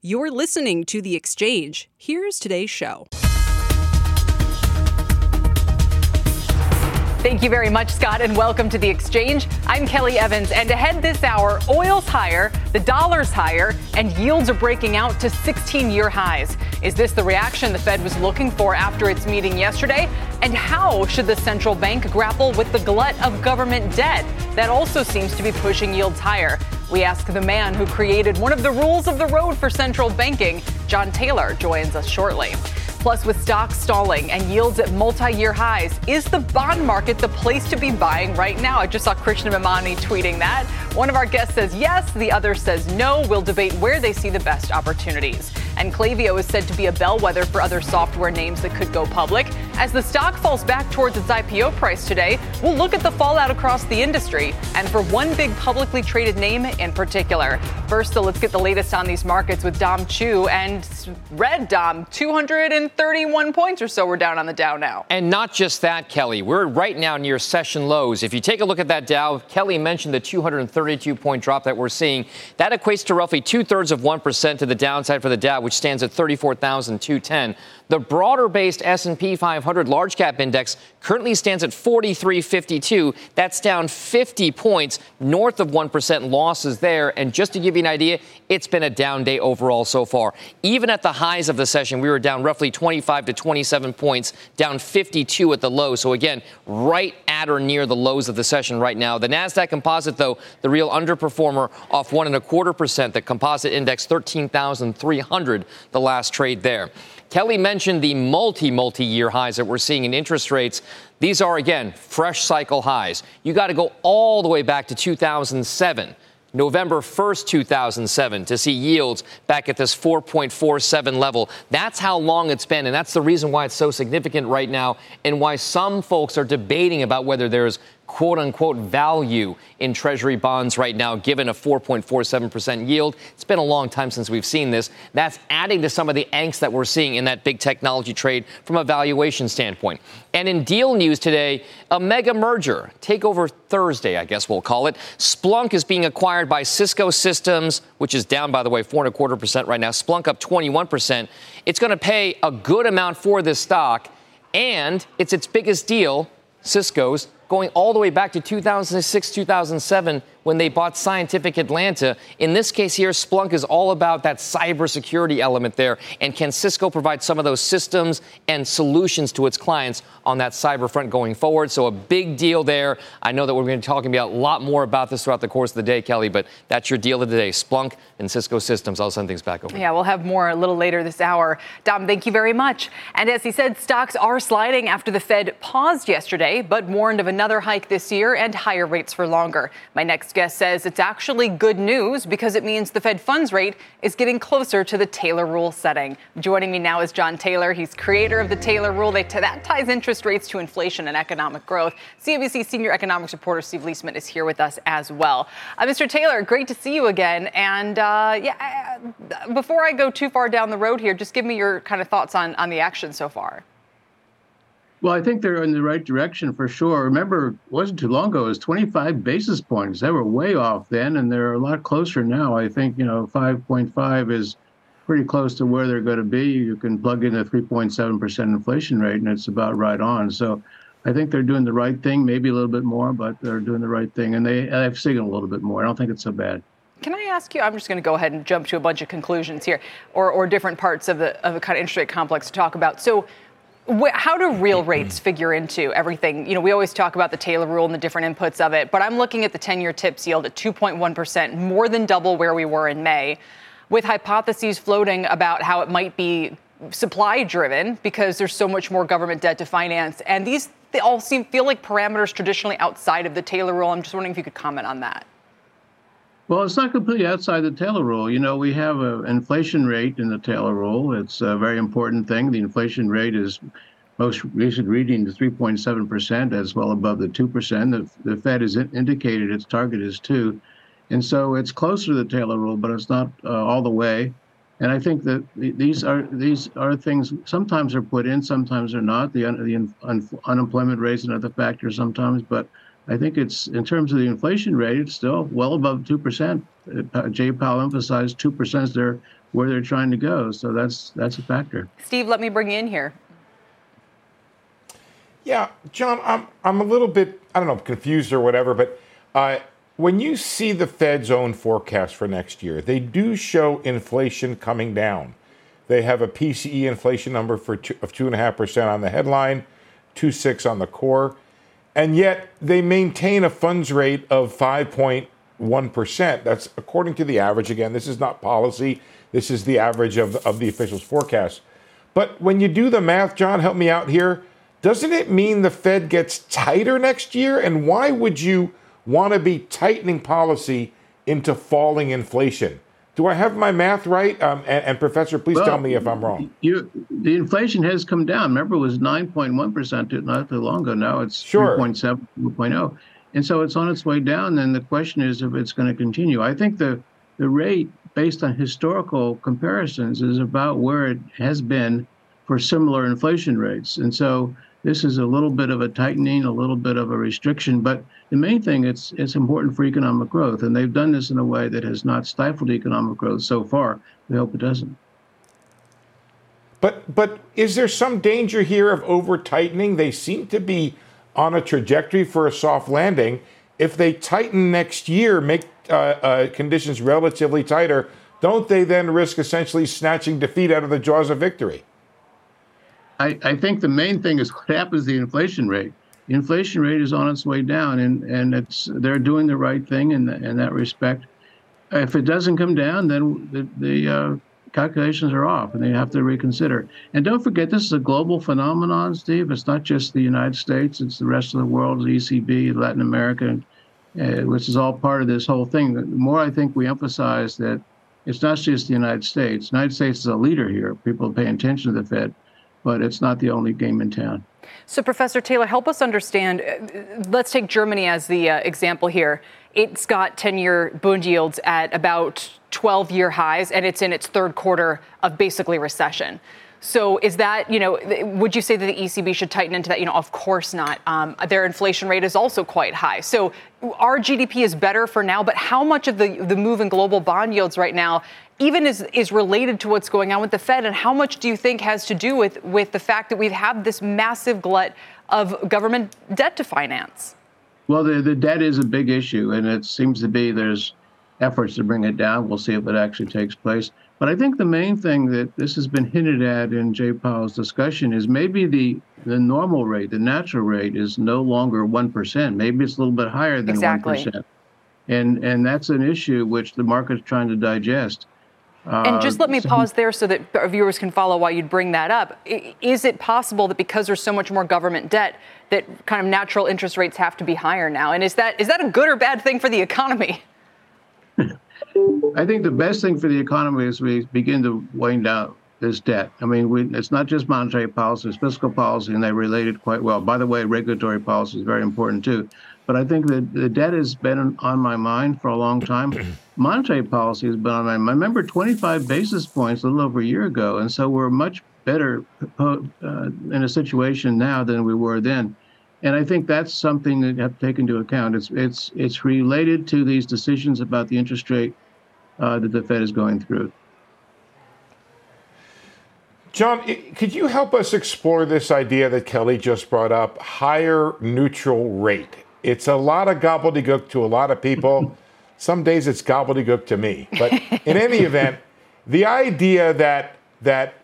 You're listening to The Exchange. Here's today's show. Thank you very much, Scott, and welcome to the exchange. I'm Kelly Evans, and ahead this hour, oil's higher, the dollar's higher, and yields are breaking out to 16 year highs. Is this the reaction the Fed was looking for after its meeting yesterday? And how should the central bank grapple with the glut of government debt that also seems to be pushing yields higher? We ask the man who created one of the rules of the road for central banking. John Taylor joins us shortly. Plus, with stocks stalling and yields at multi year highs, is the bond market the place to be buying right now? I just saw Krishna Memani tweeting that. One of our guests says yes, the other says no. We'll debate where they see the best opportunities. And Klaviyo is said to be a bellwether for other software names that could go public. As the stock falls back towards its IPO price today, we'll look at the fallout across the industry and for one big publicly traded name in particular. First, let's get the latest on these markets with Dom Chu and Red Dom, 231 points or so we're down on the Dow now. And not just that, Kelly. We're right now near session lows. If you take a look at that Dow, Kelly mentioned the 232 point drop that we're seeing. That equates to roughly two thirds of 1% to the downside for the Dow, which stands at 34,210. The broader based S&P 500 large cap index currently stands at 4352. That's down 50 points, north of 1% losses there. And just to give you an idea, it's been a down day overall so far. Even at the highs of the session, we were down roughly 25 to 27 points, down 52 at the low. So again, right at or near the lows of the session right now. The Nasdaq Composite, though, the real underperformer, off one and a quarter percent. The composite index 13,300 the last trade there. Kelly mentioned the multi, multi year highs that we're seeing in interest rates. These are, again, fresh cycle highs. You got to go all the way back to 2007. November 1st, 2007, to see yields back at this 4.47 level. That's how long it's been, and that's the reason why it's so significant right now, and why some folks are debating about whether there's quote unquote value in Treasury bonds right now, given a 4.47% yield. It's been a long time since we've seen this. That's adding to some of the angst that we're seeing in that big technology trade from a valuation standpoint. And in deal news today, a mega merger, takeover Thursday, I guess we'll call it. Splunk is being acquired by Cisco Systems, which is down, by the way, four and a quarter percent right now. Splunk up 21%. It's going to pay a good amount for this stock, and it's its biggest deal, Cisco's going all the way back to 2006, 2007 when they bought Scientific Atlanta. In this case here, Splunk is all about that cybersecurity element there. And can Cisco provide some of those systems and solutions to its clients on that cyber front going forward? So a big deal there. I know that we're going to be talking about a lot more about this throughout the course of the day, Kelly, but that's your deal of the day. Splunk and Cisco Systems. I'll send things back over. Yeah, we'll have more a little later this hour. Dom, thank you very much. And as he said, stocks are sliding after the Fed paused yesterday, but warned of another hike this year and higher rates for longer. My next says it's actually good news because it means the Fed funds rate is getting closer to the Taylor rule setting. Joining me now is John Taylor. He's creator of the Taylor rule. T- that ties interest rates to inflation and economic growth. CNBC senior economics reporter Steve Liesman is here with us as well. Uh, Mr. Taylor, great to see you again. And uh, yeah, before I go too far down the road here, just give me your kind of thoughts on, on the action so far. Well, I think they're in the right direction for sure. Remember, it wasn't too long ago, it was 25 basis points. They were way off then, and they're a lot closer now. I think, you know, 5.5 is pretty close to where they're going to be. You can plug in a 3.7% inflation rate, and it's about right on. So I think they're doing the right thing, maybe a little bit more, but they're doing the right thing. And they have signaled a little bit more. I don't think it's so bad. Can I ask you? I'm just going to go ahead and jump to a bunch of conclusions here, or, or different parts of the of a kind of interest rate complex to talk about. So, how do real mm-hmm. rates figure into everything? You know, we always talk about the Taylor rule and the different inputs of it, but I'm looking at the 10 year TIPS yield at 2.1%, more than double where we were in May, with hypotheses floating about how it might be supply driven because there's so much more government debt to finance. And these they all seem feel like parameters traditionally outside of the Taylor rule. I'm just wondering if you could comment on that. Well, it's not completely outside the Taylor rule. You know, we have an inflation rate in the Taylor rule. It's a very important thing. The inflation rate is most recent reading is 3.7%, as well above the 2%. The, the Fed has indicated its target is 2 And so it's closer to the Taylor rule, but it's not uh, all the way. And I think that these are these are things sometimes are put in, sometimes they're not. The, the un, unemployment rate is another factor sometimes, but I think it's in terms of the inflation rate, it's still well above two percent. Uh, Jay Powell emphasized two percent is their where they're trying to go, so that's that's a factor. Steve, let me bring you in here. Yeah, John, I'm I'm a little bit I don't know confused or whatever, but uh, when you see the Fed's own forecast for next year, they do show inflation coming down. They have a PCE inflation number for two, of two and a half percent on the headline, two six on the core, and yet they maintain a funds rate of five point one percent. That's according to the average. Again, this is not policy. This is the average of of the officials' forecast. But when you do the math, John, help me out here. Doesn't it mean the Fed gets tighter next year? And why would you? want to be tightening policy into falling inflation. Do I have my math right? Um, and, and, Professor, please well, tell me if I'm wrong. You, the inflation has come down. Remember, it was 9.1% not too long ago. Now it's sure. 3.7, 2.0. And so it's on its way down. And the question is if it's going to continue. I think the, the rate, based on historical comparisons, is about where it has been for similar inflation rates. And so this is a little bit of a tightening, a little bit of a restriction, but the main thing it's it's important for economic growth, and they've done this in a way that has not stifled economic growth so far. We hope it doesn't. But but is there some danger here of over tightening? They seem to be on a trajectory for a soft landing. If they tighten next year, make uh, uh, conditions relatively tighter, don't they then risk essentially snatching defeat out of the jaws of victory? I, I think the main thing is what happens to the inflation rate. The inflation rate is on its way down, and, and it's they're doing the right thing in, the, in that respect. If it doesn't come down, then the, the uh, calculations are off, and they have to reconsider. And don't forget, this is a global phenomenon, Steve. It's not just the United States; it's the rest of the world, the ECB, Latin America, uh, which is all part of this whole thing. The more I think we emphasize that it's not just the United States. The United States is a leader here. People pay attention to the Fed but it's not the only game in town. So, Professor Taylor, help us understand. Uh, let's take Germany as the uh, example here. It's got 10 year bond yields at about 12 year highs, and it's in its third quarter of basically recession. So is that, you know, would you say that the ECB should tighten into that? You know, of course not. Um, their inflation rate is also quite high. So our GDP is better for now, but how much of the, the move in global bond yields right now even is, is related to what's going on with the Fed? And how much do you think has to do with, with the fact that we've had this massive glut of government debt to finance? Well, the, the debt is a big issue, and it seems to be there's efforts to bring it down. We'll see if it actually takes place. But I think the main thing that this has been hinted at in Jay Powell's discussion is maybe the the normal rate, the natural rate, is no longer one percent. Maybe it's a little bit higher than one exactly. and and that's an issue which the market's trying to digest. And just let me uh, pause there so that our viewers can follow why you'd bring that up. Is it possible that because there's so much more government debt, that kind of natural interest rates have to be higher now? And is that is that a good or bad thing for the economy? I think the best thing for the economy is we begin to wind down this debt. I mean, we, it's not just monetary policy, it's fiscal policy, and they related quite well. By the way, regulatory policy is very important too. But I think that the debt has been on my mind for a long time. monetary policy has been on my mind. I remember 25 basis points a little over a year ago, and so we're much better uh, in a situation now than we were then. And I think that's something that you have to take into account. It's it's it's related to these decisions about the interest rate uh, that the Fed is going through. John, could you help us explore this idea that Kelly just brought up higher neutral rate? It's a lot of gobbledygook to a lot of people. Some days it's gobbledygook to me. But in any event, the idea that that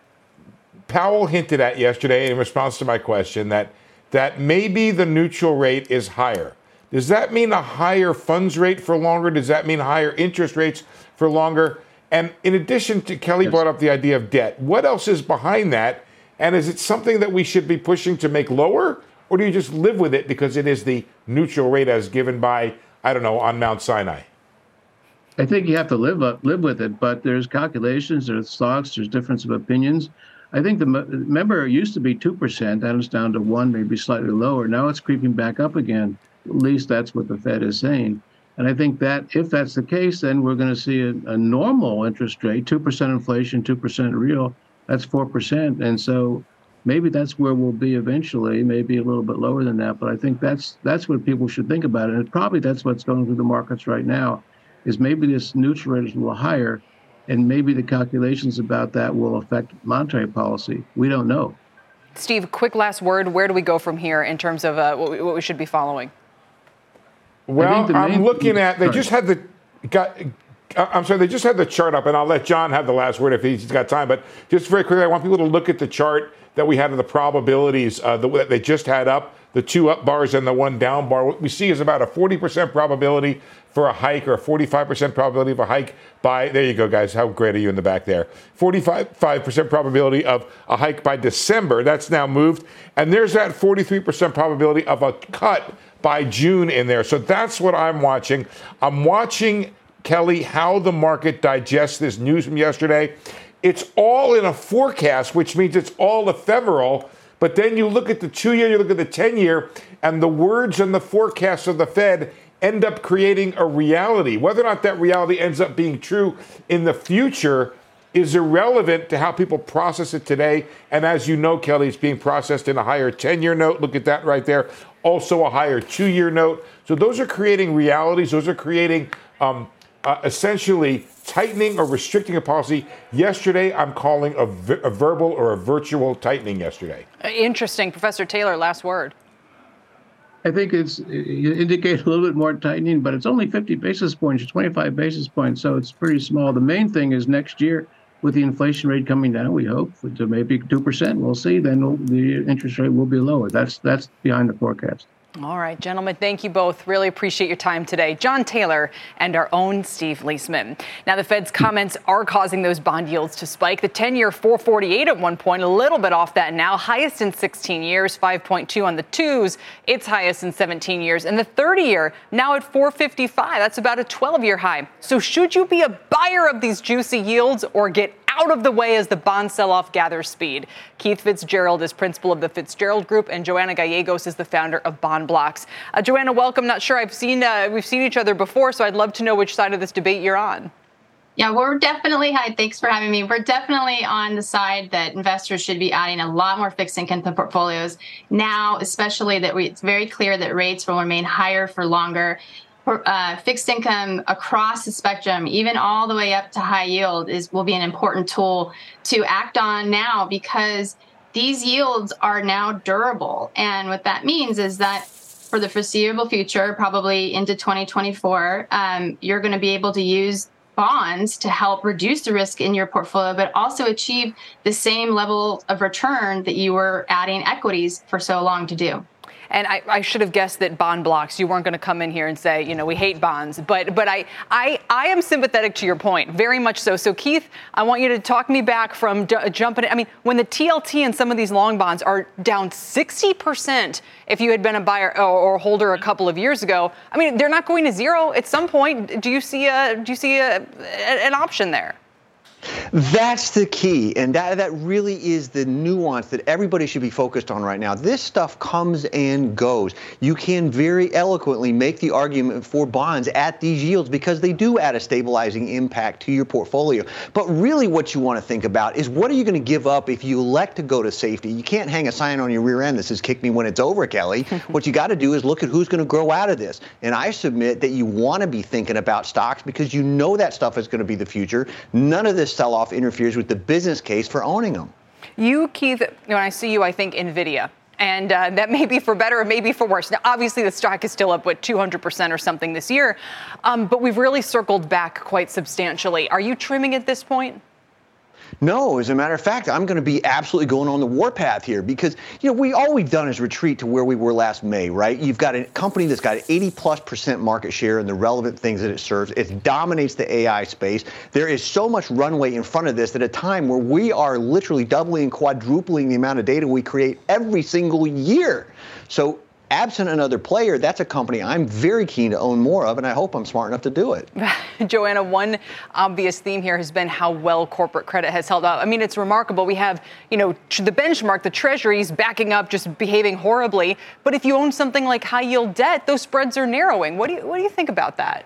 Powell hinted at yesterday in response to my question that that maybe the neutral rate is higher. Does that mean a higher funds rate for longer? Does that mean higher interest rates for longer? And in addition to Kelly yes. brought up the idea of debt, what else is behind that? And is it something that we should be pushing to make lower? Or do you just live with it because it is the neutral rate as given by, I don't know, on Mount Sinai? I think you have to live up, live with it. But there's calculations, there's thoughts, there's difference of opinions. I think the remember it used to be two percent, then it's down to one, maybe slightly lower. Now it's creeping back up again. At least that's what the Fed is saying. And I think that if that's the case, then we're going to see a, a normal interest rate, two percent inflation, two percent real. That's four percent, and so maybe that's where we'll be eventually. Maybe a little bit lower than that, but I think that's that's what people should think about, and probably that's what's going through the markets right now. Is maybe this neutral rate is a little higher and maybe the calculations about that will affect monetary policy. We don't know. Steve, quick last word. Where do we go from here in terms of uh, what, we, what, we, should be following? Well, I'm looking at. They just had the got. I'm sorry, they just had the chart up, and I'll let John have the last word if he's got time. But just very quickly, I want people to look at the chart that we had of the probabilities uh, that they just had up, the two up bars and the one down bar. What we see is about a 40% probability for a hike or a 45% probability of a hike by, there you go, guys. How great are you in the back there? 45% probability of a hike by December. That's now moved. And there's that 43% probability of a cut by June in there. So that's what I'm watching. I'm watching, Kelly, how the market digests this news from yesterday. It's all in a forecast, which means it's all ephemeral. But then you look at the two year, you look at the 10 year, and the words and the forecasts of the Fed end up creating a reality. Whether or not that reality ends up being true in the future is irrelevant to how people process it today. And as you know, Kelly, it's being processed in a higher 10 year note. Look at that right there. Also, a higher two year note. So, those are creating realities. Those are creating um, uh, essentially tightening or restricting a policy. Yesterday, I'm calling a verbal or a virtual tightening yesterday. Interesting. Professor Taylor, last word. I think it's it indicates a little bit more tightening, but it's only 50 basis points or 25 basis points, so it's pretty small. The main thing is next year, with the inflation rate coming down, we hope to maybe two percent. We'll see. Then the interest rate will be lower. That's that's behind the forecast. All right, gentlemen, thank you both. Really appreciate your time today. John Taylor and our own Steve Liesman. Now, the Fed's comments are causing those bond yields to spike. The 10 year 448 at one point, a little bit off that now, highest in 16 years, 5.2 on the twos, its highest in 17 years. And the 30 year now at 455. That's about a 12 year high. So, should you be a buyer of these juicy yields or get out of the way as the bond sell off gathers speed. Keith Fitzgerald is principal of the Fitzgerald Group, and Joanna Gallegos is the founder of Bond Blocks. Uh, Joanna, welcome. Not sure I've seen uh, we've seen each other before, so I'd love to know which side of this debate you're on. Yeah, we're definitely, hi, thanks for having me. We're definitely on the side that investors should be adding a lot more fixed income portfolios now, especially that we, it's very clear that rates will remain higher for longer uh, fixed income across the spectrum, even all the way up to high yield, is will be an important tool to act on now because these yields are now durable. And what that means is that for the foreseeable future, probably into 2024, um, you're going to be able to use bonds to help reduce the risk in your portfolio, but also achieve the same level of return that you were adding equities for so long to do. And I, I, should have guessed that bond blocks. You weren't going to come in here and say, you know, we hate bonds. But but I I I am sympathetic to your point, very much so. So Keith, I want you to talk me back from d- jumping. I mean, when the TLT and some of these long bonds are down 60 percent, if you had been a buyer or, or, holder a couple of years ago, I mean, they're not going to zero at some point. Do you see a do you see a, an option there? That's the key. And that, that really is the nuance that everybody should be focused on right now. This stuff comes and goes. You can very eloquently make the argument for bonds at these yields because they do add a stabilizing impact to your portfolio. But really, what you want to think about is what are you going to give up if you elect to go to safety? You can't hang a sign on your rear end that says, kick me when it's over, Kelly. what you got to do is look at who's going to grow out of this. And I submit that you want to be thinking about stocks because you know that stuff is going to be the future. None of this sell off interferes with the business case for owning them. You, Keith, when I see you, I think NVIDIA. And uh, that may be for better or maybe for worse. Now, obviously, the stock is still up, what, 200% or something this year. Um, but we've really circled back quite substantially. Are you trimming at this point? No, as a matter of fact, I'm going to be absolutely going on the warpath here because you know we all we've done is retreat to where we were last May, right? You've got a company that's got 80 plus percent market share in the relevant things that it serves. It dominates the AI space. There is so much runway in front of this at a time where we are literally doubling and quadrupling the amount of data we create every single year. So absent another player, that's a company I'm very keen to own more of, and I hope I'm smart enough to do it. Joanna, one obvious theme here has been how well corporate credit has held up. I mean, it's remarkable. We have, you know, the benchmark, the treasuries backing up, just behaving horribly. But if you own something like high yield debt, those spreads are narrowing. What do you, what do you think about that?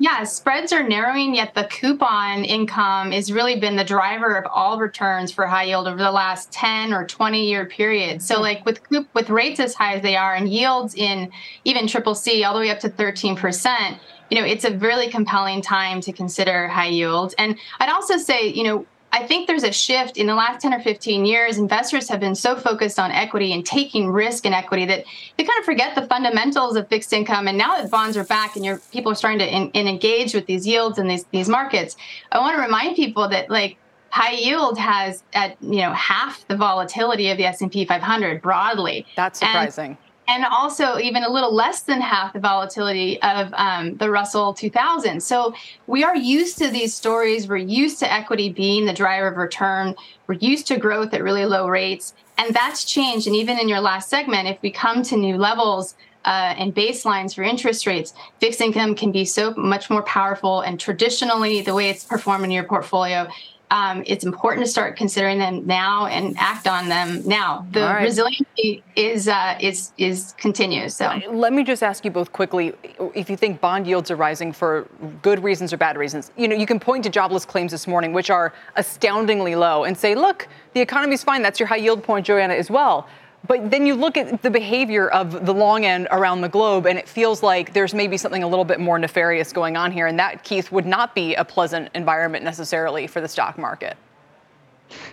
Yeah, spreads are narrowing, yet the coupon income has really been the driver of all returns for high yield over the last 10 or 20 year period. So, hmm. like with with rates as high as they are and yields in even triple C all the way up to 13%, you know, it's a really compelling time to consider high yield. And I'd also say, you know, I think there's a shift in the last 10 or 15 years. Investors have been so focused on equity and taking risk in equity that they kind of forget the fundamentals of fixed income. And now that bonds are back and your people are starting to in, in engage with these yields and these these markets, I want to remind people that like high yield has at you know half the volatility of the S&P 500 broadly. That's surprising. And and also even a little less than half the volatility of um, the Russell 2000. So we are used to these stories. We're used to equity being the driver of return. We're used to growth at really low rates. And that's changed. And even in your last segment, if we come to new levels, uh, and baselines for interest rates, fixed income can be so much more powerful. And traditionally, the way it's performed in your portfolio um, it's important to start considering them now and act on them now. The right. resiliency is uh, is is continues. So let me just ask you both quickly: if you think bond yields are rising for good reasons or bad reasons, you know, you can point to jobless claims this morning, which are astoundingly low, and say, look, the economy's fine. That's your high yield point, Joanna, as well. But then you look at the behavior of the long end around the globe, and it feels like there's maybe something a little bit more nefarious going on here. And that, Keith, would not be a pleasant environment necessarily for the stock market.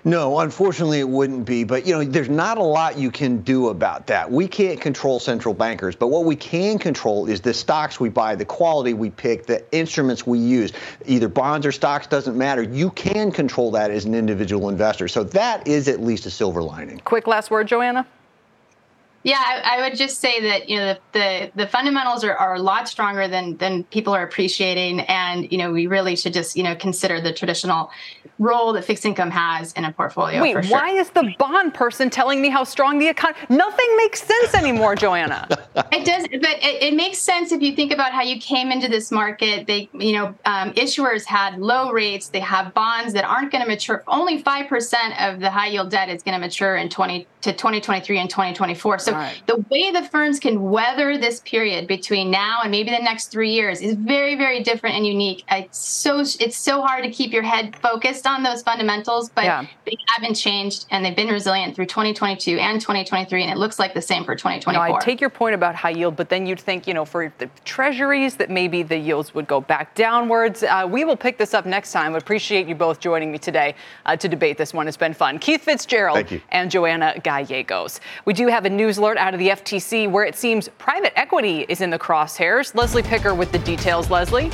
No, unfortunately, it wouldn't be. But you know, there's not a lot you can do about that. We can't control central bankers, but what we can control is the stocks we buy, the quality we pick, the instruments we use. Either bonds or stocks doesn't matter. You can control that as an individual investor. So that is at least a silver lining. Quick last word, Joanna. Yeah, I, I, would just say that you know the the, the fundamentals are, are a lot stronger than than people are appreciating, and you know we really should just you know consider the traditional role that fixed income has in a portfolio. Wait, sure. why is the bond person telling me how strong the economy? Nothing makes sense anymore, Joanna. it does, but it, it, makes sense if you think about how you came into this market. They, you know, um, issuers had low rates. They have bonds that aren't going to mature. Only five percent of the high yield debt is going to mature in 20 to 2023 and 2024. So right. the way the firms can weather this period between now and maybe the next three years is very, very different and unique. It's so it's so hard to keep your head focused on those fundamentals, but yeah. they haven't changed and they've been resilient through 2022 and 2023, and it looks like the same for 2024. I take your point about high yield, but then you'd think, you know, for the treasuries that maybe the yields would go back downwards. Uh, we will pick this up next time. We appreciate you both joining me today uh, to debate this one. It's been fun. Keith Fitzgerald and Joanna Gallegos. We do have a news alert out of the FTC where it seems private equity is in the crosshairs. Leslie Picker with the details. Leslie.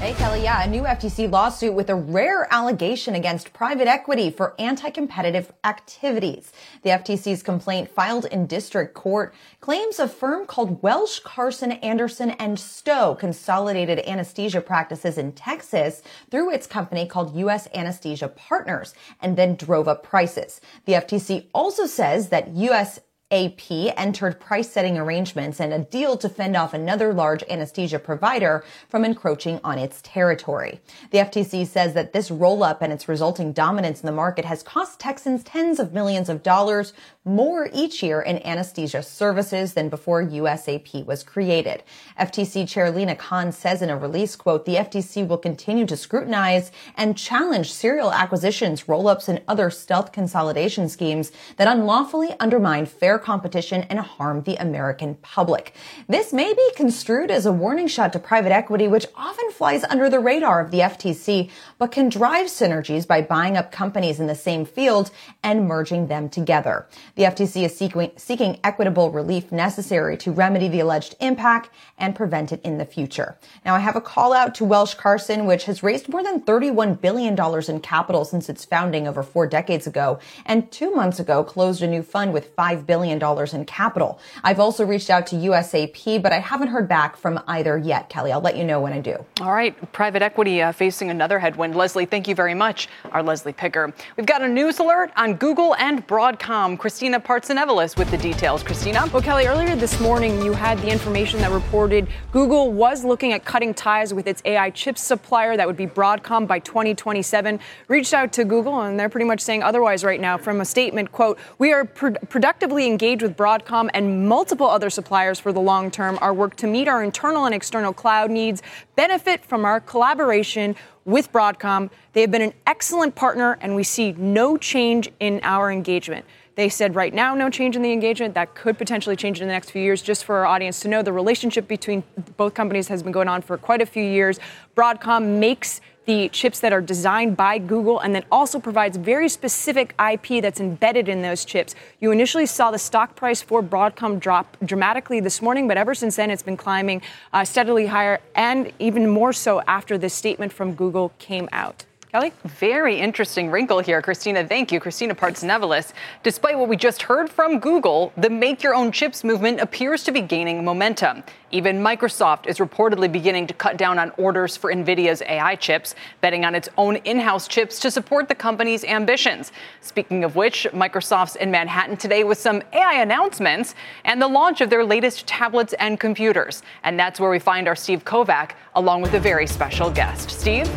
Hey, Kelly. Yeah, a new FTC lawsuit with a rare allegation against private equity for anti-competitive activities. The FTC's complaint filed in district court claims a firm called Welsh, Carson, Anderson, and Stowe consolidated anesthesia practices in Texas through its company called U.S. Anesthesia Partners and then drove up prices. The FTC also says that U.S. AP entered price setting arrangements and a deal to fend off another large anesthesia provider from encroaching on its territory. The FTC says that this roll up and its resulting dominance in the market has cost Texans tens of millions of dollars more each year in anesthesia services than before USAP was created. FTC Chair Lina Khan says in a release quote, the FTC will continue to scrutinize and challenge serial acquisitions, roll-ups, and other stealth consolidation schemes that unlawfully undermine fair competition and harm the American public. This may be construed as a warning shot to private equity, which often flies under the radar of the FTC, but can drive synergies by buying up companies in the same field and merging them together. The FTC is seeking, seeking equitable relief necessary to remedy the alleged impact and prevent it in the future. Now, I have a call out to Welsh Carson, which has raised more than $31 billion in capital since its founding over four decades ago, and two months ago closed a new fund with $5 billion billion in capital. I've also reached out to USAP, but I haven't heard back from either yet. Kelly, I'll let you know when I do. All right. Private equity uh, facing another headwind. Leslie, thank you very much. Our Leslie Picker. We've got a news alert on Google and Broadcom. Kristina Partsinevelos with the details. Kristina? Well, Kelly, earlier this morning, you had the information that reported Google was looking at cutting ties with its AI chip supplier, that would be Broadcom, by 2027. Reached out to Google, and they're pretty much saying otherwise right now from a statement, quote, we are pro- productively engaged with Broadcom and multiple other suppliers for the long term. Our work to meet our internal and external cloud needs benefit from our collaboration with Broadcom. They have been an excellent partner, and we see no change in our engagement. They said right now, no change in the engagement. That could potentially change in the next few years. Just for our audience to know, the relationship between both companies has been going on for quite a few years. Broadcom makes the chips that are designed by Google and then also provides very specific IP that's embedded in those chips. You initially saw the stock price for Broadcom drop dramatically this morning, but ever since then it's been climbing uh, steadily higher and even more so after this statement from Google came out. Kelly? Very interesting wrinkle here, Kristina. Thank you, Kristina Partsinevelos. Despite what we just heard from Google, the make your own chips movement appears to be gaining momentum. Even Microsoft is reportedly beginning to cut down on orders for NVIDIA's AI chips, betting on its own in house chips to support the company's ambitions. Speaking of which, Microsoft's in Manhattan today with some AI announcements and the launch of their latest tablets and computers. And that's where we find our Steve Kovach, along with a very special guest. Steve?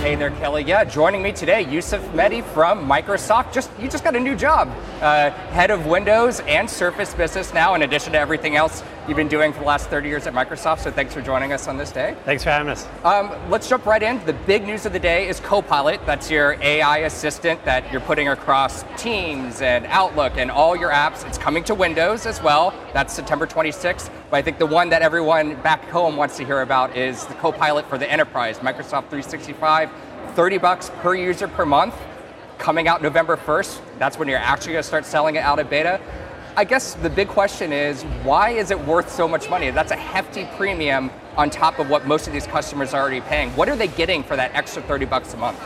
Hey there, Kelly. Yeah, joining me today, Yusuf Mehdi from Microsoft. Just you just got a new job, uh, head of Windows and Surface business now, in addition to everything else you've been doing for the last 30 years at Microsoft. So thanks for joining us on this day. Thanks for having us. Um, let's jump right in. The big news of the day is Copilot. That's your AI assistant that you're putting across Teams and Outlook and all your apps. It's coming to Windows as well. That's September 26th. But I think the one that everyone back home wants to hear about is the Copilot for the enterprise, Microsoft 365. 30 bucks per user per month, coming out November 1st. That's when you're actually going to start selling it out of beta. I guess the big question is why is it worth so much money? That's a hefty premium on top of what most of these customers are already paying. What are they getting for that extra 30 bucks a month?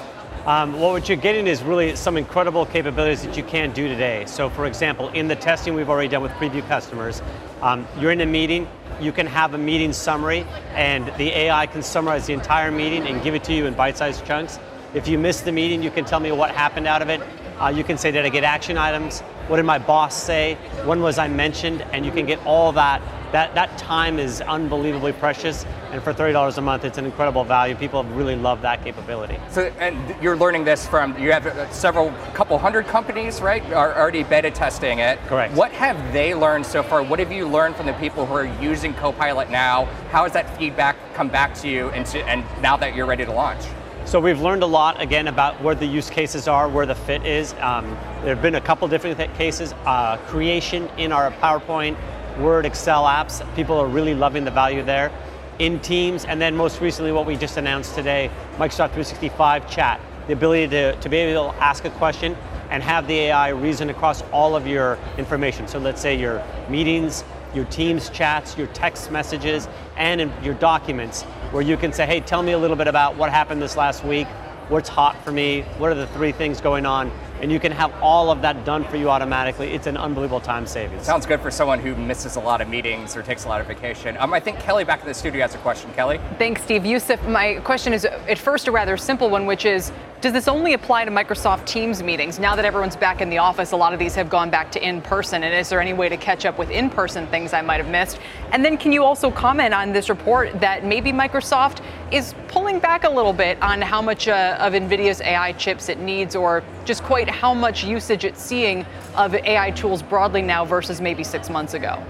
Um, what you're getting is really some incredible capabilities that you can't do today. So, for example, in the testing we've already done with preview customers, um, you're in a meeting, you can have a meeting summary, and the AI can summarize the entire meeting and give it to you in bite-sized chunks. If you miss the meeting, you can tell me what happened out of it. Uh, you can say, did I get action items? What did my boss say? When was I mentioned? And you can get all that. That, that time is unbelievably precious, and for $30 a month, it's an incredible value. People really love that capability. So, and you're learning this from, you have uh, several, couple hundred companies, right, are already beta testing it. Correct. What have they learned so far? What have you learned from the people who are using Copilot now? How has that feedback come back to you and, to, and now that you're ready to launch? So we've learned a lot again about where the use cases are, where the fit is. Um, there have been a couple different cases. Uh, creation in our PowerPoint, Word, Excel apps. People are really loving the value there. In Teams, and then most recently, what we just announced today, Microsoft 365 Chat, the ability to, to be able to ask a question and have the AI reason across all of your information. So let's say your meetings, your Teams chats, your text messages, and your documents, where you can say, hey, tell me a little bit about what happened this last week, what's hot for me, what are the three things going on, and you can have all of that done for you automatically. It's an unbelievable time savings. Sounds good for someone who misses a lot of meetings or takes a lot of vacation. Um, I think Kelly back in the studio has a question. Kelly? Thanks, Steve. Yusuf, my question is at first a rather simple one, which is does this only apply to Microsoft Teams meetings? Now that everyone's back in the office, a lot of these have gone back to in person. And is there any way to catch up with in person things I might have missed? And then can you also comment on this report that maybe Microsoft is pulling back a little bit on how much uh, of NVIDIA's AI chips it needs, or just quite how much usage it's seeing of AI tools broadly now versus maybe six months ago?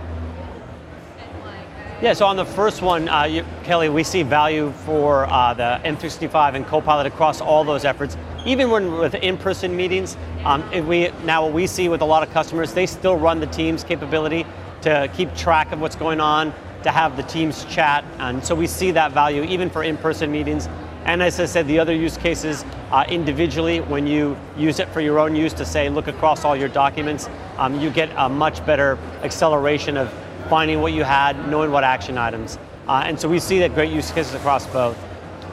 Yeah, so on the first one, uh, you, Kelly, we see value for uh, the M365 and Copilot across all those efforts. Even when with in-person meetings, um, we now what we see with a lot of customers, they still run the Teams capability to keep track of what's going on, to have the Teams chat, and so we see that value even for in-person meetings. And as I said, the other use cases uh, individually, when you use it for your own use to say, look across all your documents, um, you get a much better acceleration of finding what you had, knowing what action items. Uh, and so we see that great use cases across both.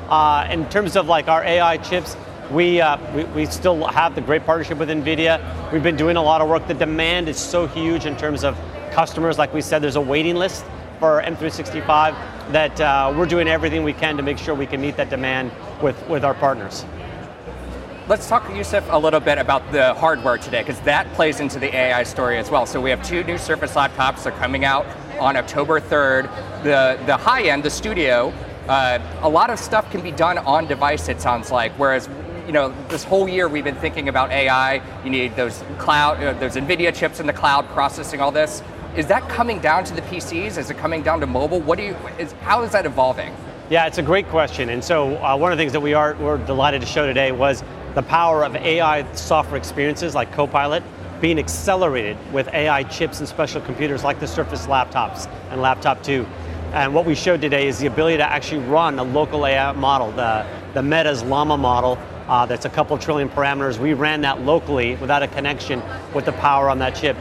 Uh, in terms of like our AI chips, We, uh, we, we still have the great partnership with NVIDIA. We've been doing a lot of work. The demand is so huge in terms of customers. Like we said, there's a waiting list for M365 that uh, we're doing everything we can to make sure we can meet that demand with, with our partners. Let's talk, to Yusuf, a little bit about the hardware today, because that plays into the AI story as well. So we have two new Surface laptops. They're coming out on October 3rd. The, the high end, the studio, uh, a lot of stuff can be done on device, it sounds like, whereas you know, this whole year we've been thinking about AI. You need those cloud, uh, those NVIDIA chips in the cloud processing all this. Is that coming down to the PCs? Is it coming down to mobile? What do you? Is, how is that evolving? Yeah, it's a great question. And so uh, one of the things that we are we're delighted to show today was the power of AI software experiences like Copilot being accelerated with AI chips and special computers like the Surface laptops and Laptop 2. And what we showed today is the ability to actually run a local AI model, the, the Meta's Llama model, uh, that's a couple trillion parameters. We ran that locally without a connection with the power on that chip.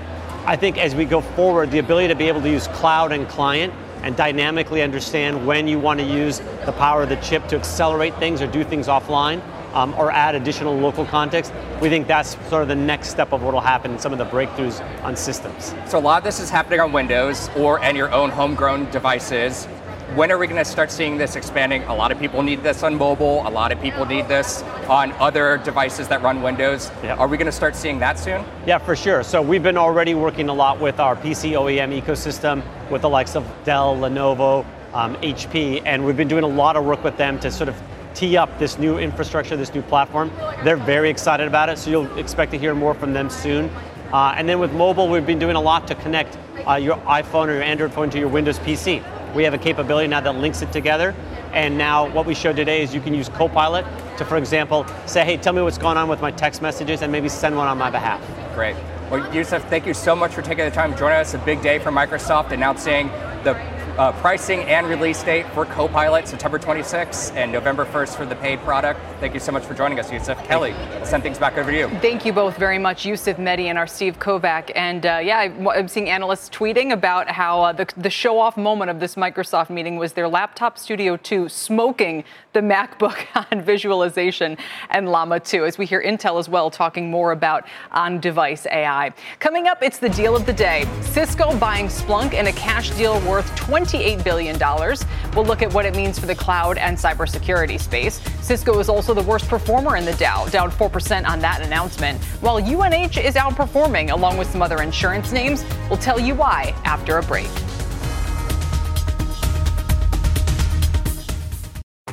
I think as we go forward, the ability to be able to use cloud and client and dynamically understand when you want to use the power of the chip to accelerate things or do things offline um, or add additional local context. We think that's sort of the next step of what will happen in some of the breakthroughs on systems. So a lot of this is happening on Windows or and your own homegrown devices. When are we going to start seeing this expanding? A lot of people need this on mobile. A lot of people need this on other devices that run Windows. Are we going to start seeing that soon? Yeah, for sure. So we've been already working a lot with our PC OEM ecosystem, with the likes of Dell, Lenovo, um, HP, and we've been doing a lot of work with them to sort of tee up this new infrastructure, this new platform. They're very excited about it, so you'll expect to hear more from them soon. Uh, and then with mobile, we've been doing a lot to connect uh, your iPhone or your Android phone to your Windows PC. We have a capability now that links it together. And now what we showed today is you can use Copilot to, for example, say, hey, tell me what's going on with my text messages and maybe send one on my behalf. Great. Well, Yusuf, thank you so much for taking the time to join us. A big day for Microsoft announcing the uh, pricing and release date for Copilot, September 26th and November 1st for the paid product. Thank you so much for joining us, Yusuf. Kelly, I'll send things back over to you. Thank you both very much, Yusuf Mehdi and our Steve Kovach. And uh, yeah, I'm seeing analysts tweeting about how uh, the, the show off moment of this Microsoft meeting was their Laptop Studio 2 smoking the MacBook on visualization and Llama 2, as we hear Intel as well talking more about on device AI. Coming up, it's the deal of the day Cisco buying Splunk in a cash deal worth $28 billion. We'll look at what it means for the cloud and cybersecurity space. Cisco is also the worst performer in the Dow, down 4% on that announcement, while UNH is outperforming along with some other insurance names. We'll tell you why after a break.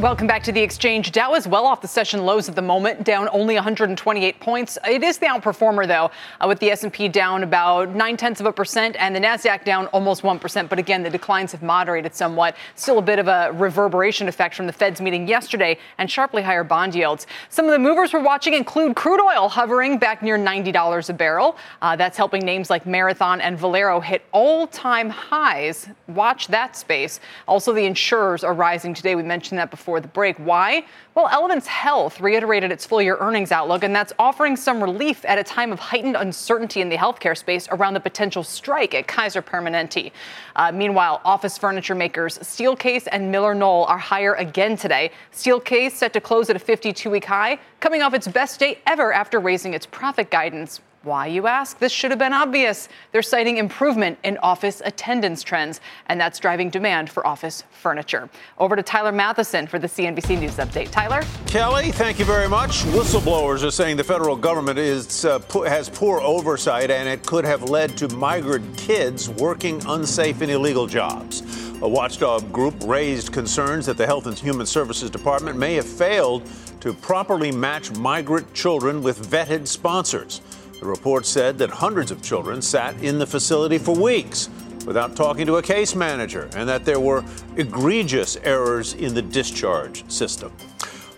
Welcome back to the exchange. Dow is well off the session lows at the moment, down only 128 points. It is the outperformer though, uh, with the S&P down about nine tenths of a percent and the Nasdaq down almost one percent. But again, the declines have moderated somewhat. Still a bit of a reverberation effect from the Fed's meeting yesterday and sharply higher bond yields. Some of the movers we're watching include crude oil hovering back near $90 a barrel. Uh, that's helping names like Marathon and Valero hit all-time highs. Watch that space. Also, the insurers are rising today. We mentioned that before before the break. Why? Well, Elevance Health reiterated its full year earnings outlook, and that's offering some relief at a time of heightened uncertainty in the healthcare space around the potential strike at Kaiser Permanente. Uh, meanwhile, office furniture makers Steelcase and MillerKnoll are higher again today. Steelcase set to close at a 52 week high, coming off its best day ever after raising its profit guidance Why, you ask? This should have been obvious. They're citing improvement in office attendance trends, and that's driving demand for office furniture. Over to Tyler Mathisen for the CNBC News Update. Tyler? Kelly, thank you very much. Whistleblowers are saying the federal government is, uh, has poor oversight and it could have led to migrant kids working unsafe and illegal jobs. A watchdog group raised concerns that the Health and Human Services Department may have failed to properly match migrant children with vetted sponsors. The report said that hundreds of children sat in the facility for weeks without talking to a case manager and that there were egregious errors in the discharge system.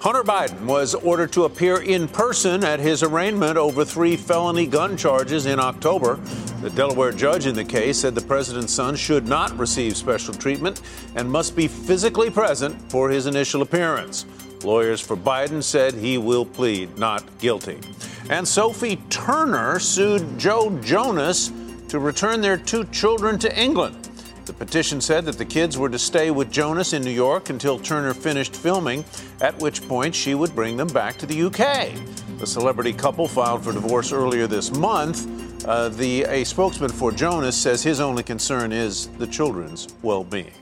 Hunter Biden was ordered to appear in person at his arraignment over three felony gun charges in October. The Delaware judge in the case said the president's son should not receive special treatment and must be physically present for his initial appearance. Lawyers for Biden said he will plead not guilty. And Sophie Turner sued Joe Jonas to return their two children to England. The petition said that the kids were to stay with Jonas in New York until Turner finished filming, at which point she would bring them back to the UK. The celebrity couple filed for divorce earlier this month. Uh, the, a spokesman for Jonas says his only concern is the children's well being.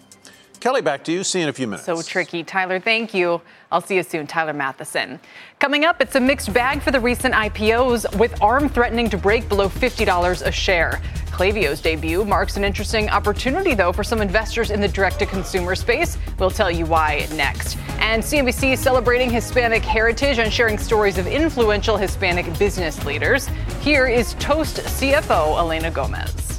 Kelly, back to you. See you in a few minutes. So tricky. Tyler, thank you. I'll see you soon. Tyler Mathisen. Coming up, it's a mixed bag for the recent IPOs, with ARM threatening to break below $50 a share. Klaviyo's debut marks an interesting opportunity, though, for some investors in the direct to consumer space. We'll tell you why next. And CNBC celebrating Hispanic heritage and sharing stories of influential Hispanic business leaders. Here is Toast CFO Elena Gomez.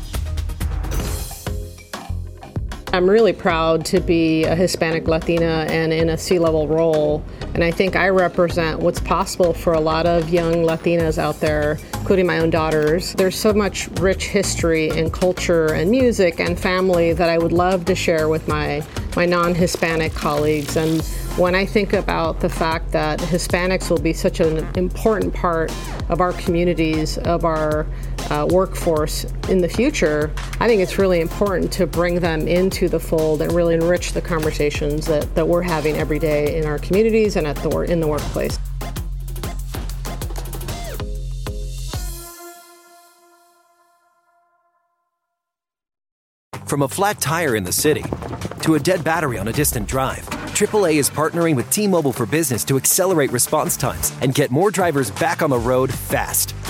I'm really proud to be a Hispanic Latina and in a C level role. And I think I represent what's possible for a lot of young Latinas out there, including my own daughters. There's so much rich history and culture and music and family that I would love to share with my, my non Hispanic colleagues. And when I think about the fact that Hispanics will be such an important part of our communities, of our uh, workforce in the future, I think it's really important to bring them into the fold and really enrich the conversations that, that we're having every day in our communities and at the, in the workplace. From a flat tire in the city to a dead battery on a distant drive. AAA is partnering with T Mobile for Business to accelerate response times and get more drivers back on the road fast.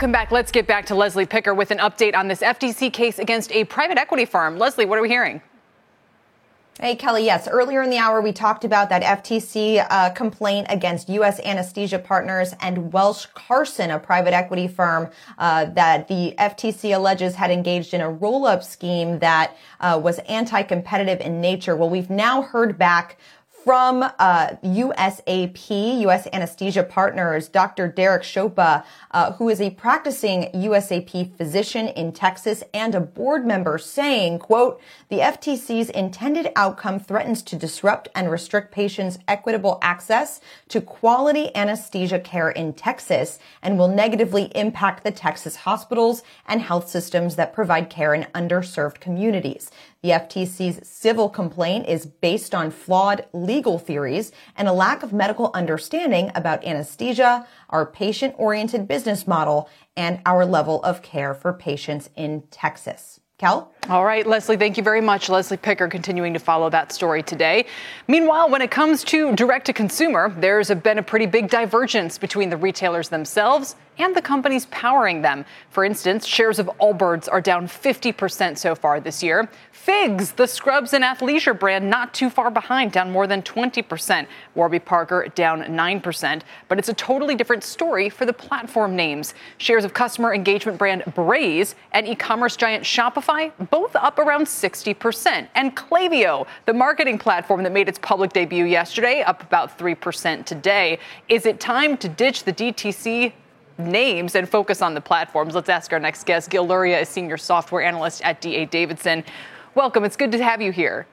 Welcome back. Let's get back to Leslie Picker with an update on this FTC case against a private equity firm. Leslie, what are we hearing? Hey, Kelly, yes. Earlier in the hour, we talked about that FTC uh, complaint against U.S. Anesthesia Partners and Welsh Carson, a private equity firm uh, that the FTC alleges had engaged in a roll up scheme that uh, was anti competitive in nature. Well, we've now heard back from uh, USAP, U.S. Anesthesia Partners, Dr. Derek Chopa, uh, who is a practicing USAP physician in Texas and a board member, saying, quote, the FTC's intended outcome threatens to disrupt and restrict patients' equitable access to quality anesthesia care in Texas and will negatively impact the Texas hospitals and health systems that provide care in underserved communities. The FTC's civil complaint is based on flawed legal theories and a lack of medical understanding about anesthesia, our patient oriented business model, and our level of care for patients in Texas. Kel? All right, Leslie, thank you very much. Leslie Picker continuing to follow that story today. Meanwhile, when it comes to direct to consumer, there's been a pretty big divergence between the retailers themselves and the companies powering them. For instance, shares of Allbirds are down 50% so far this year. Figs, the scrubs and athleisure brand, not too far behind, down more than 20%. Warby Parker down 9%. But it's a totally different story for the platform names. Shares of customer engagement brand Braze and e commerce giant Shopify, both up around 60%. And Klaviyo, the marketing platform that made its public debut yesterday, up about 3% today. Is it time to ditch the DTC names and focus on the platforms. Let's ask our next guest. Gil Luria is senior software analyst at DA Davidson. welcome. It's good to have you here.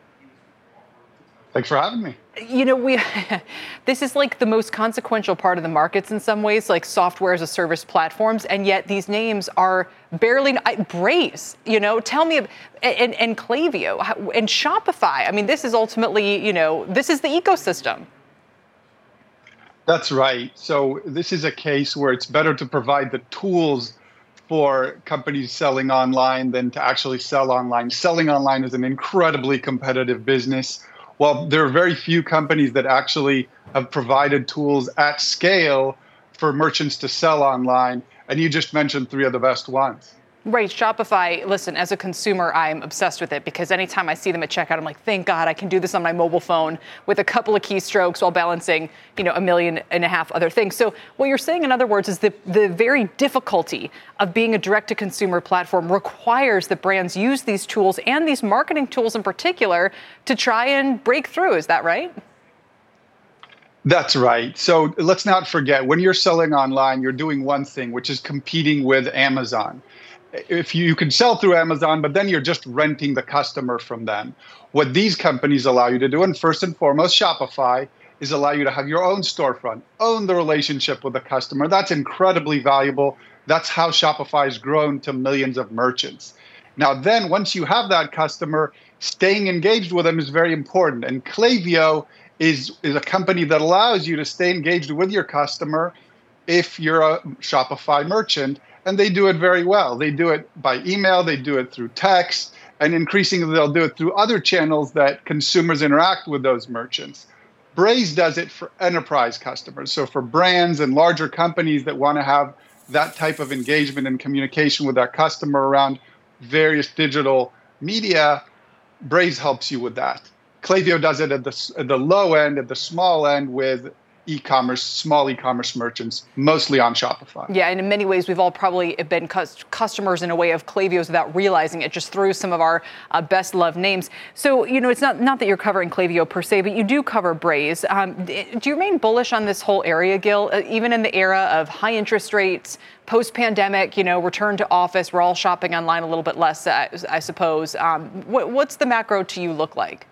Thanks for having me. You know, we this is like the most consequential part of the markets in some ways, like software as a service platforms, and yet these names are barely I, Braze. You know, tell me, and, and Klaviyo and Shopify. I mean, this is ultimately, you know, this is the ecosystem. That's right. So this is a case where it's better to provide the tools for companies selling online than to actually sell online. Selling online is an incredibly competitive business well, there are very few companies that actually have provided tools at scale for merchants to sell online. And you just mentioned three of the best ones. Right, Shopify. Listen, as a consumer, I'm obsessed with it because anytime I see them at checkout, I'm like, thank God I can do this on my mobile phone with a couple of keystrokes while balancing, you know, a million and a half other things. So what you're saying, in other words, is the the very difficulty of being a direct-to-consumer platform requires that brands use these tools and these marketing tools in particular to try and break through. Is that right? That's right. So let's not forget when you're selling online, you're doing one thing, which is competing with Amazon if you, can sell through Amazon, but then you're just renting the customer from them. What these companies allow you to do, and first and foremost, Shopify, is allow you to have your own storefront, own the relationship with the customer. That's incredibly valuable. That's how Shopify has grown to millions of merchants. Now, then, once you have that customer, staying engaged with them is very important. And Klaviyo is, is a company that allows you to stay engaged with your customer if you're a Shopify merchant and they do it very well. They do it by email, they do it through text, and increasingly they'll do it through other channels that consumers interact with those merchants. Braze does it for enterprise customers. So for brands and larger companies that want to have that type of engagement and communication with their customer around various digital media, Braze helps you with that. Klaviyo does it at the, at the low end, at the small end with e-commerce, small e-commerce merchants, mostly on Shopify. Yeah, and in many ways, we've all probably been customers in a way of Klaviyo's without realizing it, just through some of our uh, best loved names. So, you know, it's not not that you're covering Klaviyo per se, but you do cover Braze. Um, do you remain bullish on this whole area, Gil? Uh, even in the era of high interest rates, post-pandemic, you know, return to office, we're all shopping online a little bit less, uh, I suppose. Um, what, what's the macro to you look like?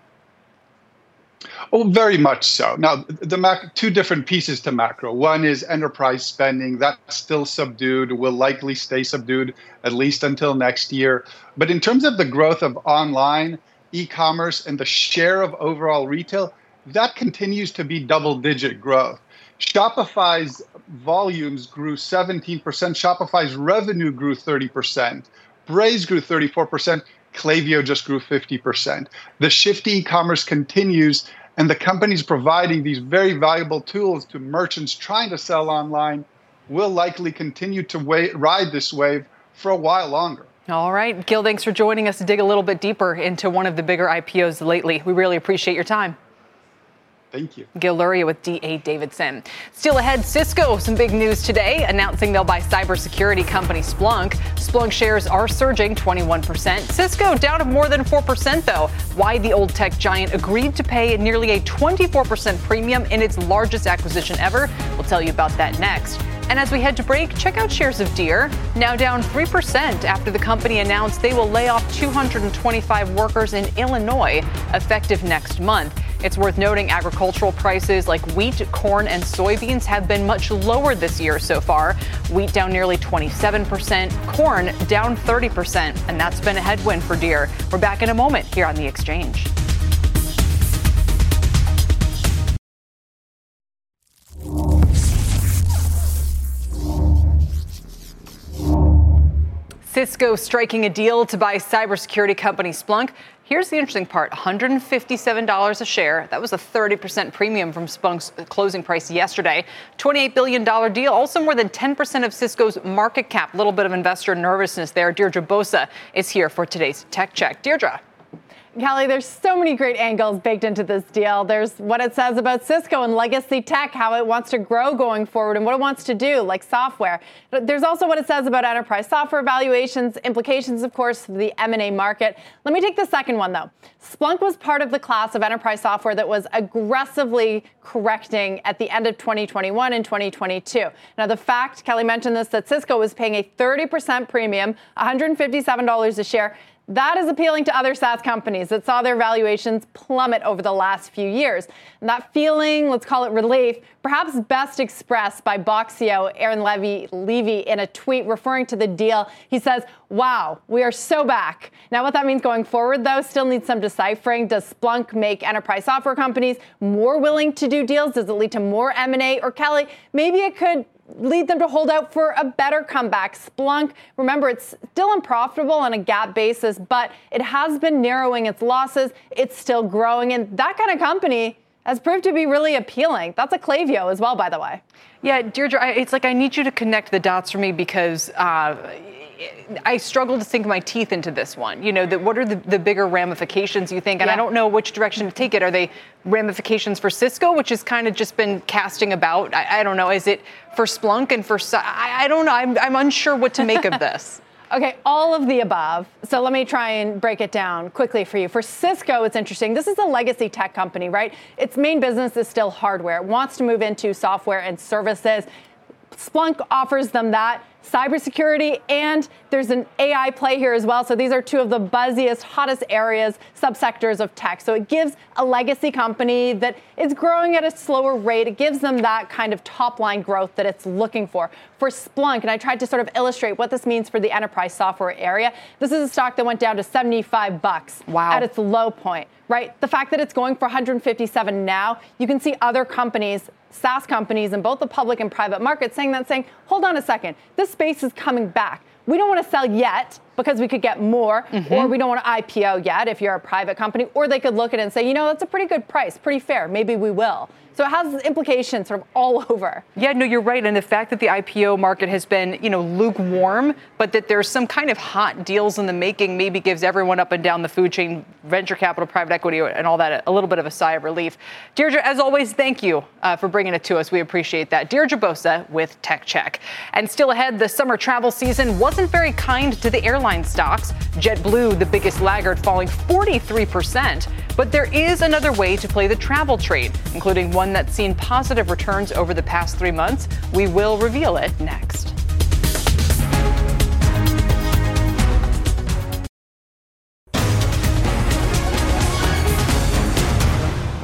Oh, very much so. Now, the mac- two different pieces to macro. One is enterprise spending. That's still subdued, will likely stay subdued at least until next year. But in terms of the growth of online e commerce and the share of overall retail, that continues to be double digit growth. Shopify's volumes grew 17%. Shopify's revenue grew 30%. Braze grew 34%. Klaviyo just grew 50%. The shift to e-commerce continues, and the companies providing these very valuable tools to merchants trying to sell online will likely continue to ride this wave for a while longer. All right, Gil, thanks for joining us to dig a little bit deeper into one of the bigger IPOs lately. We really appreciate your time. Thank you. Gil Luria with D.A. Davidson. Still ahead, Cisco, some big news today, announcing they'll buy cybersecurity company Splunk. Splunk shares are surging 21%. Cisco down of more than 4%, though. Why the old tech giant agreed to pay nearly a 24% premium in its largest acquisition ever. We'll tell you about that next. And as we head to break, check out shares of Deere, now down 3% after the company announced they will lay off 225 workers in Illinois effective next month. It's worth noting agricultural prices like wheat, corn, and soybeans have been much lower this year so far. Wheat down nearly 27%, corn down 30%, and that's been a headwind for Deere. We're back in a moment here on the exchange. Cisco striking a deal to buy cybersecurity company Splunk. Here's the interesting part $157 a share. That was a 30% premium from Splunk's closing price yesterday. $28 billion deal, also more than 10% of Cisco's market cap. A little bit of investor nervousness there. Deirdre Bosa is here for today's Tech Check. Deirdre. Kelly, there's so many great angles baked into this deal. There's what it says about Cisco and legacy tech, how it wants to grow going forward, and what it wants to do, like software. There's also what it says about enterprise software valuations, implications, of course, for the M&A market. Let me take the second one, though. Splunk was part of the class of enterprise software that was aggressively correcting at the end of 2021 and 2022. Now, the fact, Kelly mentioned this, that Cisco was paying a 30% premium, $157 a share, That is appealing to other SaaS companies that saw their valuations plummet over the last few years. And that feeling, let's call it relief, perhaps best expressed by Box CEO Aaron Levie, Levie in a tweet referring to the deal. He says, Wow, we are so back. Now, what that means going forward, though, still needs some deciphering. Does Splunk make enterprise software companies more willing to do deals? Does it lead to more M&A? Or Kelly, maybe it could lead them to hold out for a better comeback. Splunk, remember, it's still unprofitable on a GAAP basis, but it has been narrowing its losses. It's still growing. And that kind of company has proved to be really appealing. That's a Klaviyo as well, by the way. Yeah, Deirdre, it's like I need you to connect the dots for me because uh, I struggle to sink my teeth into this one. You know, the, what are the, the, bigger ramifications you think? And yeah. I don't know which direction to take it. Are they ramifications for Cisco, which has kind of just been casting about? I, I don't know. Is it for Splunk and for? I, I don't know. I'm, I'm unsure what to make of this. Okay, all of the above. So let me try and break it down quickly for you. For Cisco, it's interesting. This is a legacy tech company, right? Its main business is still hardware. It wants to move into software and services. Splunk offers them that cybersecurity, and there's an AI play here as well. So these are two of the buzziest, hottest areas, subsectors of tech. So it gives a legacy company that is growing at a slower rate. It gives them that kind of top line growth that it's looking for. For Splunk, and I tried to sort of illustrate what this means for the enterprise software area. This is a stock that went down to 75 bucks wow. at its low point right? The fact that it's going for 157 now, you can see other companies SaaS companies in both the public and private markets saying that, saying, hold on a second, this space is coming back. We don't want to sell yet because we could get more, mm-hmm. or we don't want to IPO yet if you're a private company, or they could look at it and say, you know, that's a pretty good price, pretty fair, maybe we will. So it has implications sort of all over. Yeah, no, you're right. And the fact that the IPO market has been, you know, lukewarm, but that there's some kind of hot deals in the making maybe gives everyone up and down the food chain, venture capital, private equity, and all that a little bit of a sigh of relief. Deirdre, as always, thank you uh, for bringing it to us. We appreciate that. Deirdre Bosa with Tech Check. And still ahead, the summer travel season wasn't very kind to the airline stocks. JetBlue, the biggest laggard, falling 43%. But there is another way to play the travel trade, including one that's seen positive returns over the past three months. We will reveal it next.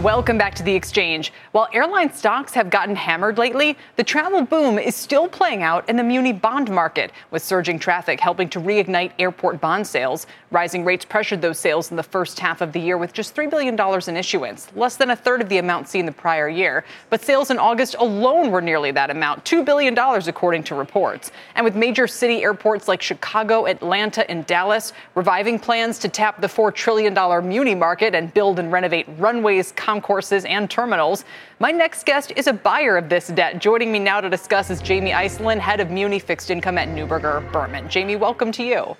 Welcome back to the exchange. While airline stocks have gotten hammered lately, the travel boom is still playing out in the muni bond market, with surging traffic helping to reignite airport bond sales. Rising rates pressured those sales in the first half of the year with just $3 billion in issuance, less than a third of the amount seen the prior year. But sales in August alone were nearly that amount, $2 billion according to reports. And with major city airports like Chicago, Atlanta, and Dallas reviving plans to tap the $4 trillion muni market and build and renovate runways, concourses, and terminals. My next guest is a buyer of this debt. Joining me now to discuss is Jamie Iselin, head of Muni Fixed Income at Neuberger Berman. Jamie, welcome to you.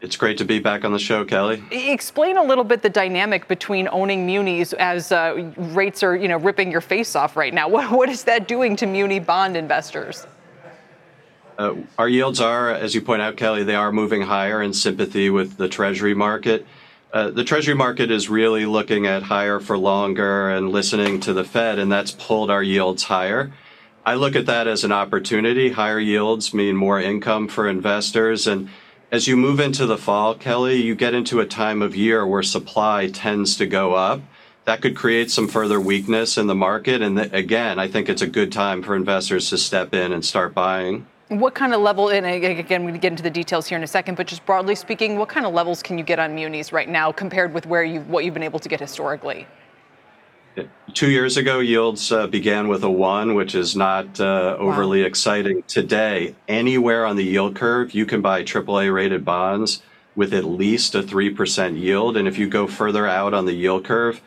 It's great to be back on the show, Kelly. Explain a little bit the dynamic between owning munis as uh, rates are, you know, ripping your face off right now. What, what is that doing to muni bond investors? Uh, our yields are, as you point out, Kelly, they are moving higher in sympathy with the Treasury market. Uh, the Treasury market is really looking at higher for longer and listening to the Fed, and that's pulled our yields higher. I look at that as an opportunity. Higher yields mean more income for investors. And as you move into the fall, Kelly, you get into a time of year where supply tends to go up. That could create some further weakness in the market. And again, I think it's a good time for investors to step in and start buying. What kind of level, and again, we're going to get into the details here in a second, but just broadly speaking, what kind of levels can you get on munis right now compared with where you what you've been able to get historically? Two years ago, yields uh, began with a one, which is not uh, overly wow. exciting. Today, anywhere on the yield curve, you can buy AAA rated bonds with at least a 3% yield. And if you go further out on the yield curve,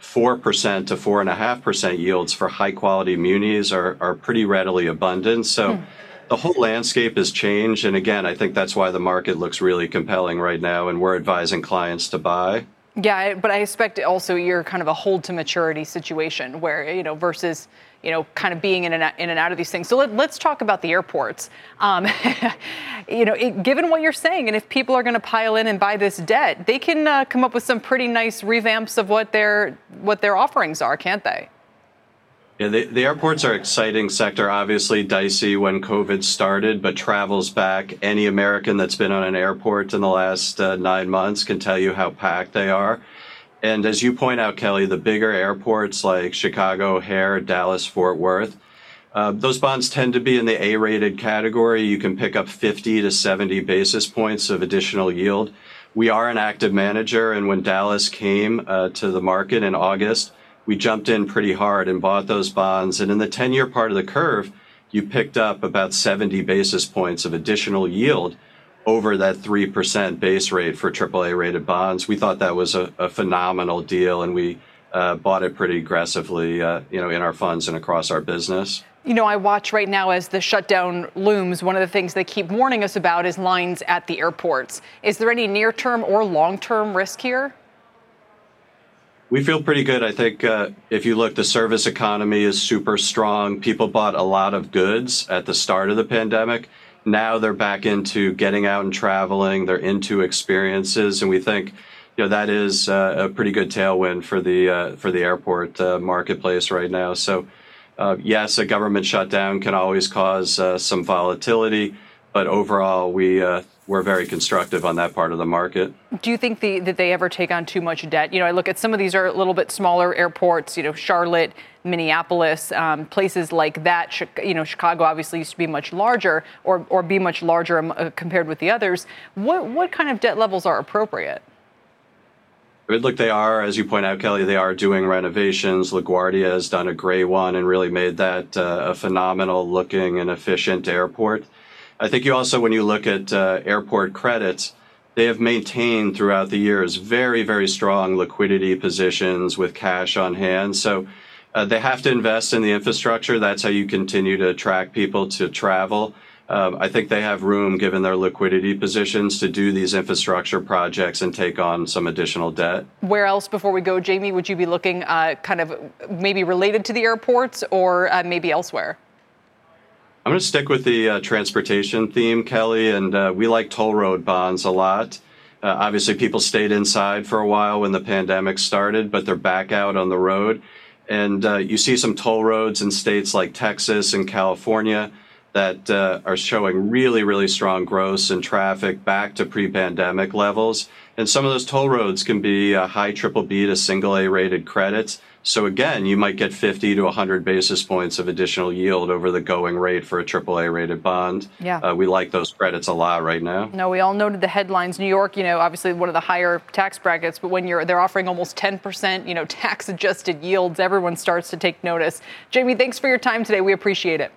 4% to 4.5% yields for high quality munis are, are pretty readily abundant. So, hmm the whole landscape has changed. And again, I think that's why the market looks really compelling right now, and we're advising clients to buy. Yeah, but I expect also you're kind of a hold to maturity situation where, you know, versus, you know, kind of being in and out, in and out of these things. So let, us talk about the airports. Um, you know, it, given what you're saying, and if people are going to pile in and buy this debt, they can uh, come up with some pretty nice revamps of what their what their offerings are, can't they? Yeah, the, the airports are exciting sector. Obviously, dicey when COVID started, but travels back. Any American that's been on an airport in the last uh, nine months can tell you how packed they are. And as you point out, Kelly, the bigger airports like Chicago, O'Hare, Dallas, Fort Worth, uh, those bonds tend to be in the A-rated category. You can pick up 50 to 70 basis points of additional yield. We are an active manager, and when Dallas came uh, to the market in August we jumped in pretty hard and bought those bonds. And in the 10 year part of the curve, you picked up about 70 basis points of additional yield over that 3% base rate for AAA rated bonds. We thought that was a, a phenomenal deal and we uh, bought it pretty aggressively, uh, you know, in our funds and across our business. You know, I watch right now as the shutdown looms. One of the things they keep warning us about is lines at the airports. Is there any near term or long term risk here? We feel pretty good. I think uh, if you look, the service economy is super strong. People bought a lot of goods at the start of the pandemic. Now they're back into getting out and traveling. They're into experiences, and we think, you know, that is uh, a pretty good tailwind for the uh, for the airport uh, marketplace right now. So, uh, yes, a government shutdown can always cause uh, some volatility, but overall, we we're very constructive on that part of the market. Do you think the, that they ever take on too much debt? You know, I look at some of these are a little bit smaller airports. You know, Charlotte, Minneapolis, um, places like that. You know, Chicago obviously used to be much larger, or or be much larger um, uh, compared with the others. What what kind of debt levels are appropriate? Look, they are, as you point out, Kelly, they are doing renovations. LaGuardia has done a great one and really made that uh, a phenomenal looking and efficient airport. I think you also, when you look at uh, airport credits, they have maintained throughout the years very, very strong liquidity positions with cash on hand. So uh, they have to invest in the infrastructure. That's how you continue to attract people to travel. Um, I think they have room, given their liquidity positions, to do these infrastructure projects and take on some additional debt. Where else, before we go, Jamie, would you be looking uh, kind of maybe related to the airports or uh, maybe elsewhere? I'm going to stick with the uh, transportation theme, Kelly, and uh, we like toll road bonds a lot. Uh, obviously, people stayed inside for a while when the pandemic started, but they're back out on the road. And uh, you see some toll roads in states like Texas and California that uh, are showing really, really strong growth in traffic back to pre pandemic levels. And some of those toll roads can be uh, high triple B to single A rated credits so again, you might get 50 to 100 basis points of additional yield over the going rate for a triple A rated bond. Yeah. Uh, we like those credits a lot right now. No, we all noted the headlines. New York, you know, obviously one of the higher tax brackets, but when you're they're offering almost 10%, you know, tax adjusted yields, everyone starts to take notice. Jamie, thanks for your time today. We appreciate it.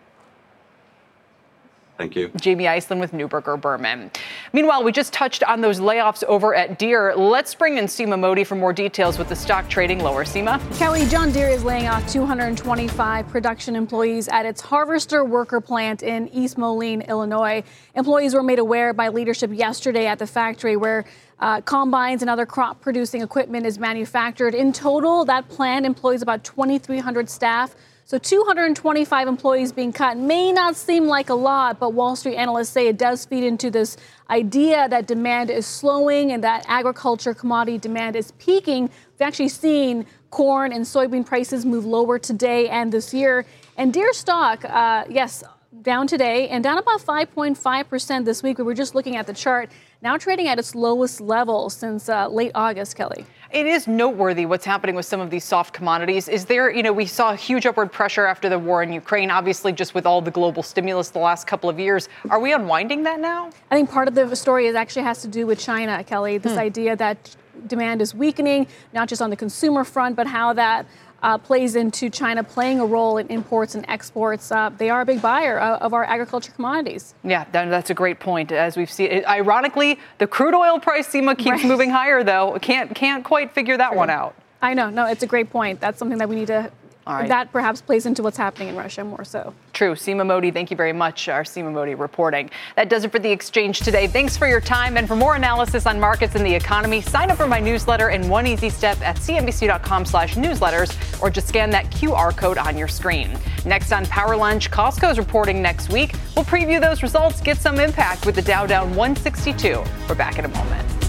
Thank you. Jamie Iselin with Neuberger Berman. Meanwhile, we just touched on those layoffs over at Deere. Let's bring in Seema Modi for more details with the stock trading lower. Seema? Kelly, John Deere is laying off 225 production employees at its Harvester worker plant in East Moline, Illinois. Employees were made aware by leadership yesterday at the factory where uh, combines and other crop producing equipment is manufactured. In total, that plant employs about 2,300 staff. So 225 employees being cut may not seem like a lot, but Wall Street analysts say it does feed into this idea that demand is slowing and that agriculture commodity demand is peaking. We've actually seen corn and soybean prices move lower today and this year. And Deere stock, uh, yes, down today and down about 5.5% this week. We were just looking at the chart, now trading at its lowest level since uh, late August, Kelly. It is noteworthy what's happening with some of these soft commodities. Is there, you know, we saw huge upward pressure after the war in Ukraine, obviously, just with all the global stimulus the last couple of years. Are we unwinding that now? I think part of the story is actually has to do with China, Kelly. This hmm. idea that demand is weakening, not just on the consumer front, but how that uh, plays into China playing a role in imports and exports. Uh, they are a big buyer of, of our agriculture commodities. Yeah, that, that's a great point. As we've seen, ironically, the crude oil price Seema keeps right. moving higher, though. Can't can't quite figure that one out. I know. No, it's a great point. That's something that we need to that perhaps plays into what's happening in Russia more so. True. Seema Modi, thank you very much. Our Seema Modi reporting. That does it for the exchange today. Thanks for your time. And for more analysis on markets and the economy, sign up for my newsletter in one easy step at cnbc.com slash newsletters or just scan that QR code on your screen. Next on Power Lunch, Costco's reporting next week. We'll preview those results, get some impact with the Dow down 162. We're back in a moment.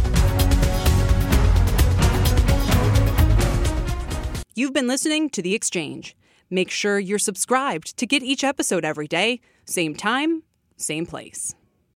You've been listening to The Exchange. Make sure you're subscribed to get each episode every day, same time, same place.